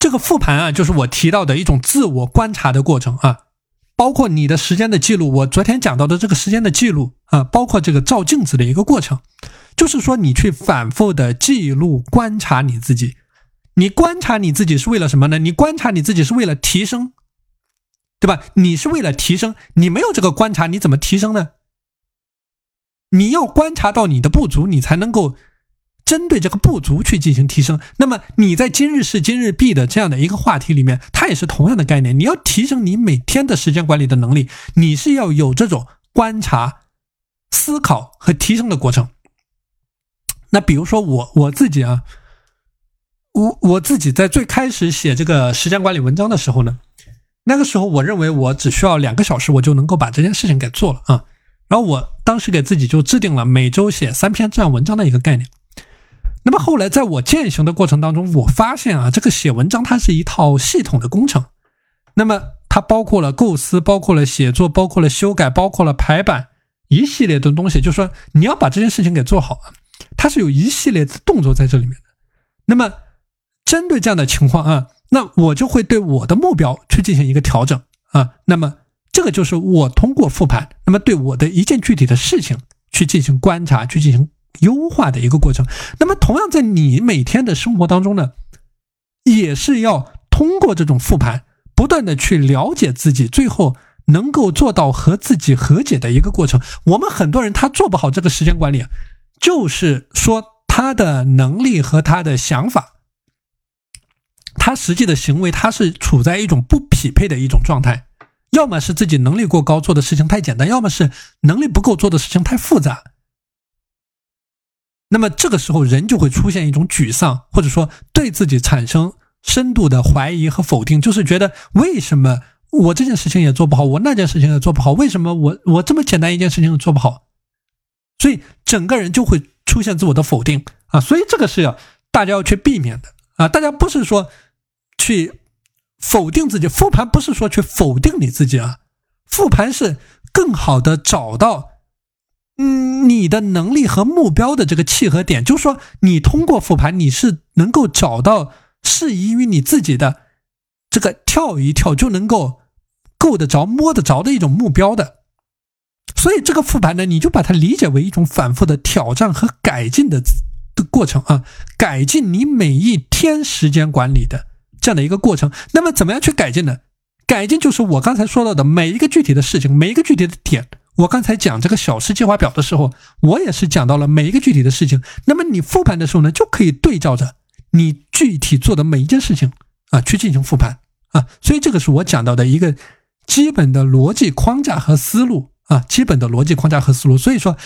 这个复盘啊，就是我提到的一种自我观察的过程啊，包括你的时间的记录。我昨天讲到的这个时间的记录啊，包括这个照镜子的一个过程，就是说你去反复的记录观察你自己。你观察你自己是为了什么呢？你观察你自己是为了提升，对吧？你是为了提升，你没有这个观察，你怎么提升呢？你要观察到你的不足，你才能够。针对这个不足去进行提升，那么你在今日事今日毕的这样的一个话题里面，它也是同样的概念。你要提升你每天的时间管理的能力，你是要有这种观察、思考和提升的过程。那比如说我我自己啊，我我自己在最开始写这个时间管理文章的时候呢，那个时候我认为我只需要两个小时，我就能够把这件事情给做了啊。然后我当时给自己就制定了每周写三篇这样文章的一个概念。那么后来，在我践行的过程当中，我发现啊，这个写文章它是一套系统的工程。那么它包括了构思，包括了写作，包括了修改，包括了排版，一系列的东西。就是说，你要把这件事情给做好啊，它是有一系列的动作在这里面的。那么针对这样的情况啊，那我就会对我的目标去进行一个调整啊。那么这个就是我通过复盘，那么对我的一件具体的事情去进行观察，去进行。优化的一个过程。那么，同样在你每天的生活当中呢，也是要通过这种复盘，不断的去了解自己，最后能够做到和自己和解的一个过程。我们很多人他做不好这个时间管理，就是说他的能力和他的想法，他实际的行为，他是处在一种不匹配的一种状态。要么是自己能力过高，做的事情太简单；要么是能力不够，做的事情太复杂。那么这个时候，人就会出现一种沮丧，或者说对自己产生深度的怀疑和否定，就是觉得为什么我这件事情也做不好，我那件事情也做不好，为什么我我这么简单一件事情都做不好？所以整个人就会出现自我的否定啊，所以这个是要大家要去避免的啊，大家不是说去否定自己，复盘不是说去否定你自己啊，复盘是更好的找到。嗯，你的能力和目标的这个契合点，就是说，你通过复盘，你是能够找到适宜于你自己的这个跳一跳就能够够得着、摸得着的一种目标的。所以，这个复盘呢，你就把它理解为一种反复的挑战和改进的的过程啊，改进你每一天时间管理的这样的一个过程。那么，怎么样去改进呢？改进就是我刚才说到的每一个具体的事情，每一个具体的点。我刚才讲这个小时计划表的时候，我也是讲到了每一个具体的事情。那么你复盘的时候呢，就可以对照着你具体做的每一件事情啊，去进行复盘啊。所以这个是我讲到的一个基本的逻辑框架和思路啊，基本的逻辑框架和思路。所以说，